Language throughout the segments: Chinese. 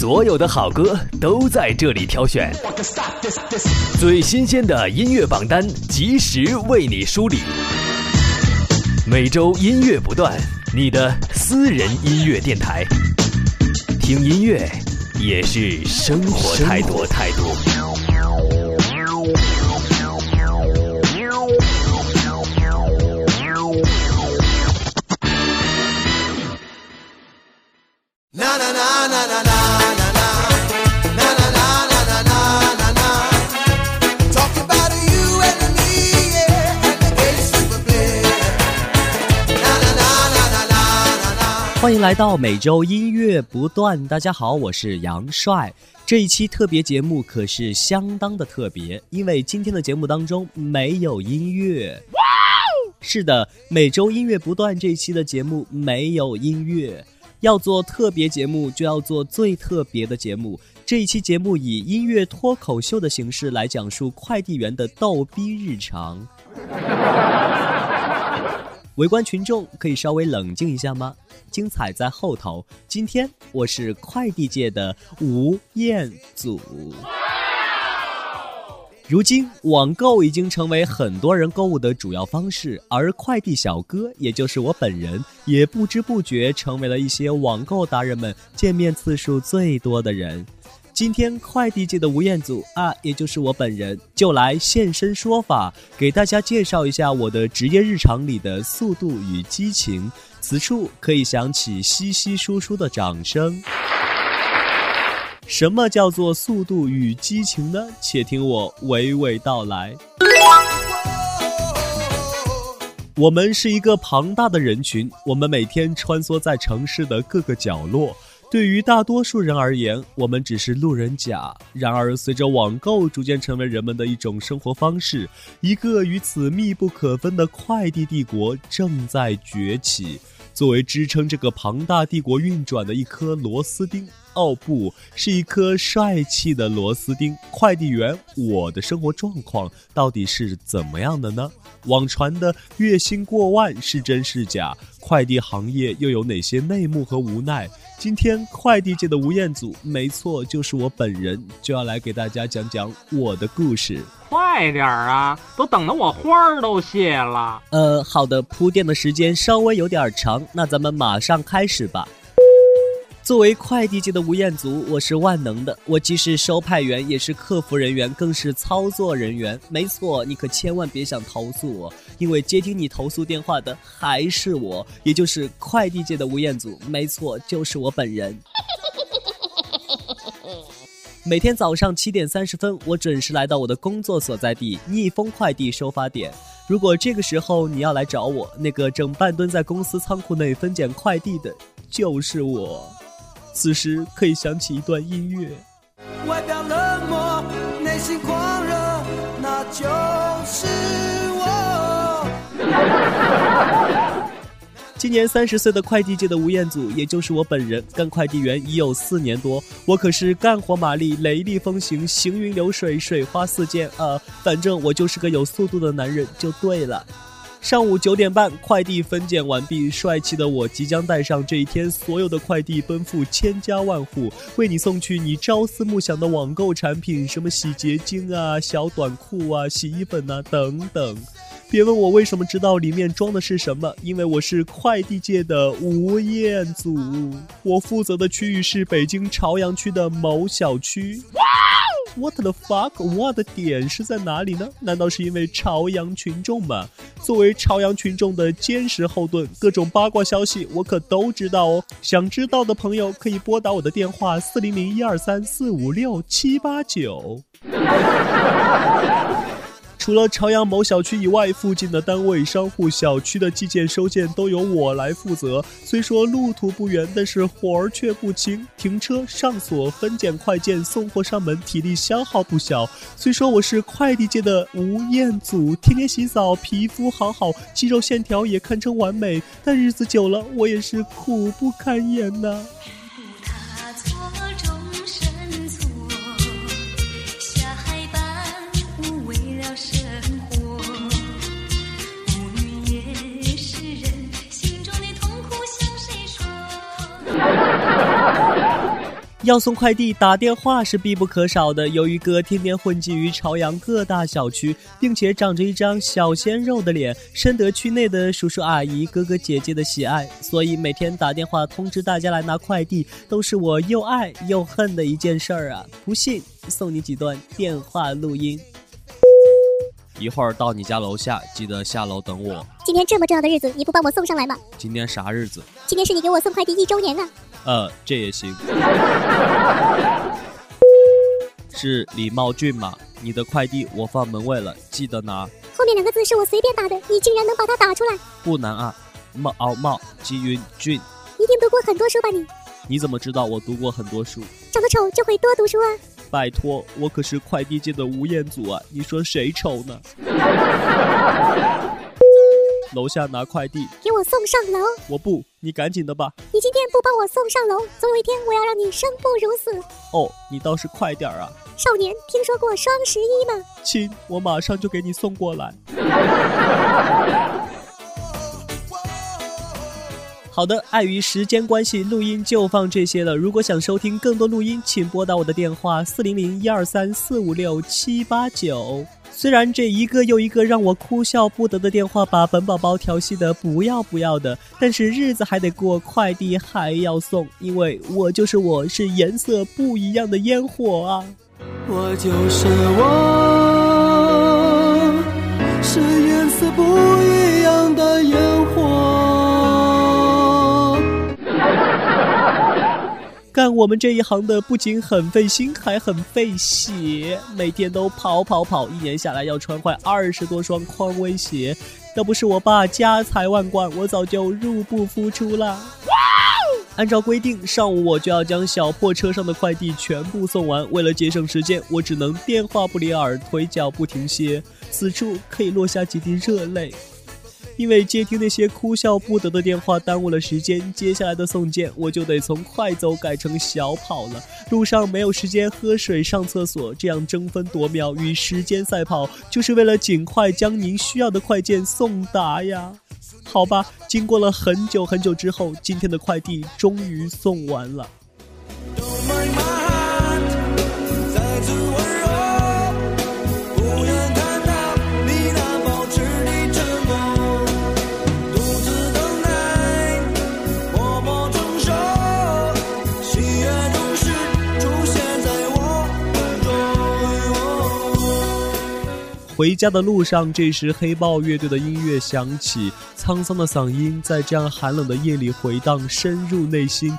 所有的好歌都在这里挑选，最新鲜的音乐榜单及时为你梳理。每周音乐不断，你的私人音乐电台。听音乐也是生活态度。态度。欢迎来到每周音乐不断。大家好，我是杨帅。这一期特别节目可是相当的特别，因为今天的节目当中没有音乐。是的，每周音乐不断这一期的节目没有音乐。要做特别节目，就要做最特别的节目。这一期节目以音乐脱口秀的形式来讲述快递员的逗逼日常。围观群众可以稍微冷静一下吗？精彩在后头。今天我是快递界的吴彦祖。如今，网购已经成为很多人购物的主要方式，而快递小哥，也就是我本人，也不知不觉成为了一些网购达人们见面次数最多的人。今天快递界的吴彦祖啊，也就是我本人，就来现身说法，给大家介绍一下我的职业日常里的速度与激情。此处可以响起稀稀疏疏的掌声。什么叫做速度与激情呢？且听我娓娓道来。我们是一个庞大的人群，我们每天穿梭在城市的各个角落。对于大多数人而言，我们只是路人甲。然而，随着网购逐渐成为人们的一种生活方式，一个与此密不可分的快递帝国正在崛起。作为支撑这个庞大帝国运转的一颗螺丝钉。哦，不是一颗帅气的螺丝钉。快递员，我的生活状况到底是怎么样的呢？网传的月薪过万是真是假？快递行业又有哪些内幕和无奈？今天快递界的吴彦祖，没错，就是我本人，就要来给大家讲讲我的故事。快点儿啊，都等得我花儿都谢了。呃，好的，铺垫的时间稍微有点长，那咱们马上开始吧。作为快递界的吴彦祖，我是万能的。我既是收派员，也是客服人员，更是操作人员。没错，你可千万别想投诉我，因为接听你投诉电话的还是我，也就是快递界的吴彦祖。没错，就是我本人。每天早上七点三十分，我准时来到我的工作所在地——逆风快递收发点。如果这个时候你要来找我，那个正半蹲在公司仓库内分拣快递的，就是我。此时可以响起一段音乐。外表冷漠，内心狂热，那就是我。今年三十岁的快递界的吴彦祖，也就是我本人，干快递员已有四年多，我可是干活麻利、雷厉风行、行云流水、水花四溅啊！反正我就是个有速度的男人，就对了。上午九点半，快递分拣完毕，帅气的我即将带上这一天所有的快递，奔赴千家万户，为你送去你朝思暮想的网购产品，什么洗洁精啊、小短裤啊、洗衣粉啊等等。别问我为什么知道里面装的是什么，因为我是快递界的吴彦祖，我负责的区域是北京朝阳区的某小区。What the fuck？What 的点是在哪里呢？难道是因为朝阳群众吗？作为朝阳群众的坚实后盾，各种八卦消息我可都知道哦。想知道的朋友可以拨打我的电话：四零零一二三四五六七八九。除了朝阳某小区以外，附近的单位、商户、小区的寄件、收件都由我来负责。虽说路途不远，但是活儿却不轻。停车、上锁、分拣快件、送货上门，体力消耗不小。虽说我是快递界的吴彦祖，天天洗澡，皮肤好好，肌肉线条也堪称完美，但日子久了，我也是苦不堪言呐。要送快递，打电话是必不可少的。由于哥天天混迹于朝阳各大小区，并且长着一张小鲜肉的脸，深得区内的叔叔阿姨、哥哥姐姐的喜爱，所以每天打电话通知大家来拿快递，都是我又爱又恨的一件事儿啊！不信，送你几段电话录音。一会儿到你家楼下，记得下楼等我。今天这么重要的日子，你不帮我送上来吗？今天啥日子？今天是你给我送快递一周年啊！呃，这也行。是李茂俊吗？你的快递我放门卫了，记得拿。后面两个字是我随便打的，你竟然能把它打出来？不难啊，茂敖茂基云俊。一定读过很多书吧你？你怎么知道我读过很多书？长得丑就会多读书啊。拜托，我可是快递界的吴彦祖啊！你说谁丑呢？楼下拿快递，给我送上楼。我不，你赶紧的吧。你今天不帮我送上楼，总有一天我要让你生不如死。哦，你倒是快点啊！少年，听说过双十一吗？亲，我马上就给你送过来。好的，碍于时间关系，录音就放这些了。如果想收听更多录音，请拨打我的电话四零零一二三四五六七八九。虽然这一个又一个让我哭笑不得的电话把本宝宝调戏的不要不要的，但是日子还得过，快递还要送，因为我就是我，是颜色不一样的烟火啊！我就是我，干我们这一行的不仅很费心，还很费血，每天都跑跑跑，一年下来要穿坏二十多双匡威鞋。要不是我爸家财万贯，我早就入不敷出了。按照规定，上午我就要将小破车上的快递全部送完。为了节省时间，我只能电话不离耳，腿脚不停歇，此处可以落下几滴热泪。因为接听那些哭笑不得的电话耽误了时间，接下来的送件我就得从快走改成小跑了。路上没有时间喝水、上厕所，这样争分夺秒与时间赛跑，就是为了尽快将您需要的快件送达呀。好吧，经过了很久很久之后，今天的快递终于送完了。回家的路上，这时黑豹乐队的音乐响起，沧桑的嗓音在这样寒冷的夜里回荡，深入内心。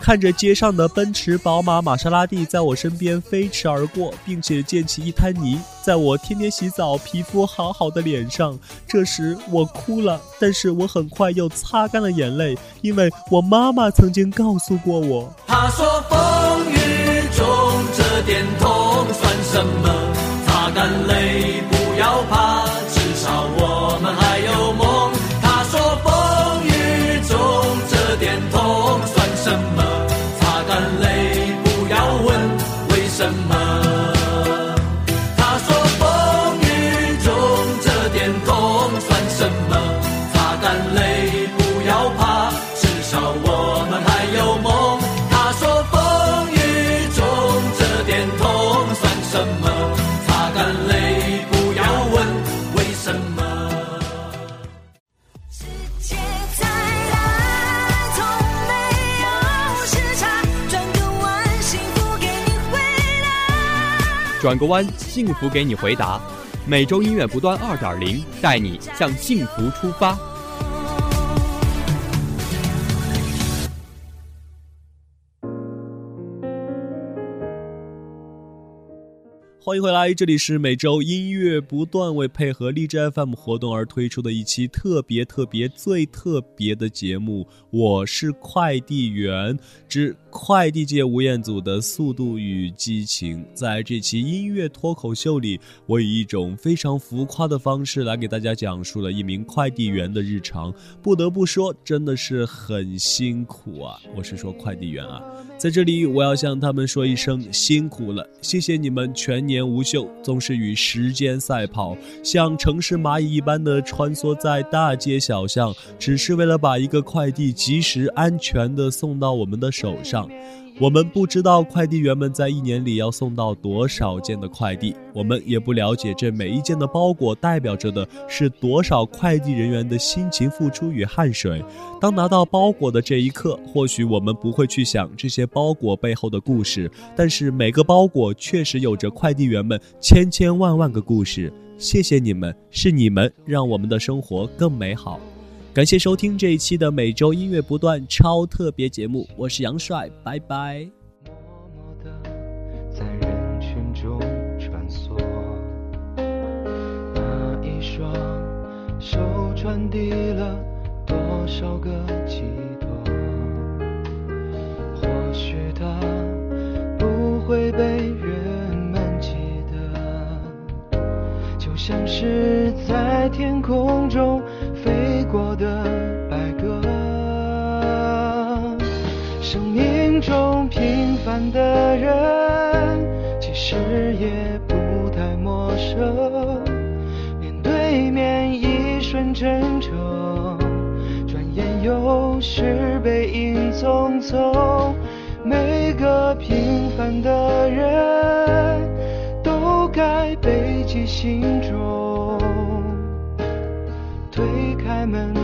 看着街上的奔驰、宝马、玛莎拉蒂在我身边飞驰而过，并且溅起一滩泥在我天天洗澡、皮肤好好的脸上。这时我哭了，但是我很快又擦干了眼泪，因为我妈妈曾经告诉过我，她说风雨中这点痛算什么，擦干泪不。痛算什么？擦干泪。不要问为什么转个弯，幸福给你回答。每周音乐不断二点零，带你向幸福出发。欢迎回来，这里是每周音乐不断为配合荔枝 FM 活动而推出的一期特别特别最特别的节目。我是快递员之快递界吴彦祖的速度与激情。在这期音乐脱口秀里，我以一种非常浮夸的方式来给大家讲述了一名快递员的日常。不得不说，真的是很辛苦啊！我是说快递员啊，在这里我要向他们说一声辛苦了，谢谢你们全年。年无休，总是与时间赛跑，像城市蚂蚁一般的穿梭在大街小巷，只是为了把一个快递及时、安全的送到我们的手上。我们不知道快递员们在一年里要送到多少件的快递，我们也不了解这每一件的包裹代表着的是多少快递人员的辛勤付出与汗水。当拿到包裹的这一刻，或许我们不会去想这些包裹背后的故事，但是每个包裹确实有着快递员们千千万万个故事。谢谢你们，是你们让我们的生活更美好。感谢收听这一期的每周音乐不断超特别节目，我是杨帅，拜拜。默默地在人群中穿梭，那一双手传递了多少个寄托？或许它不会被人们记得，就像是在天空中。凡的人，其实也不太陌生。面对面一瞬真诚，转眼又是背影匆匆。每个平凡的人，都该背起心中，推开门。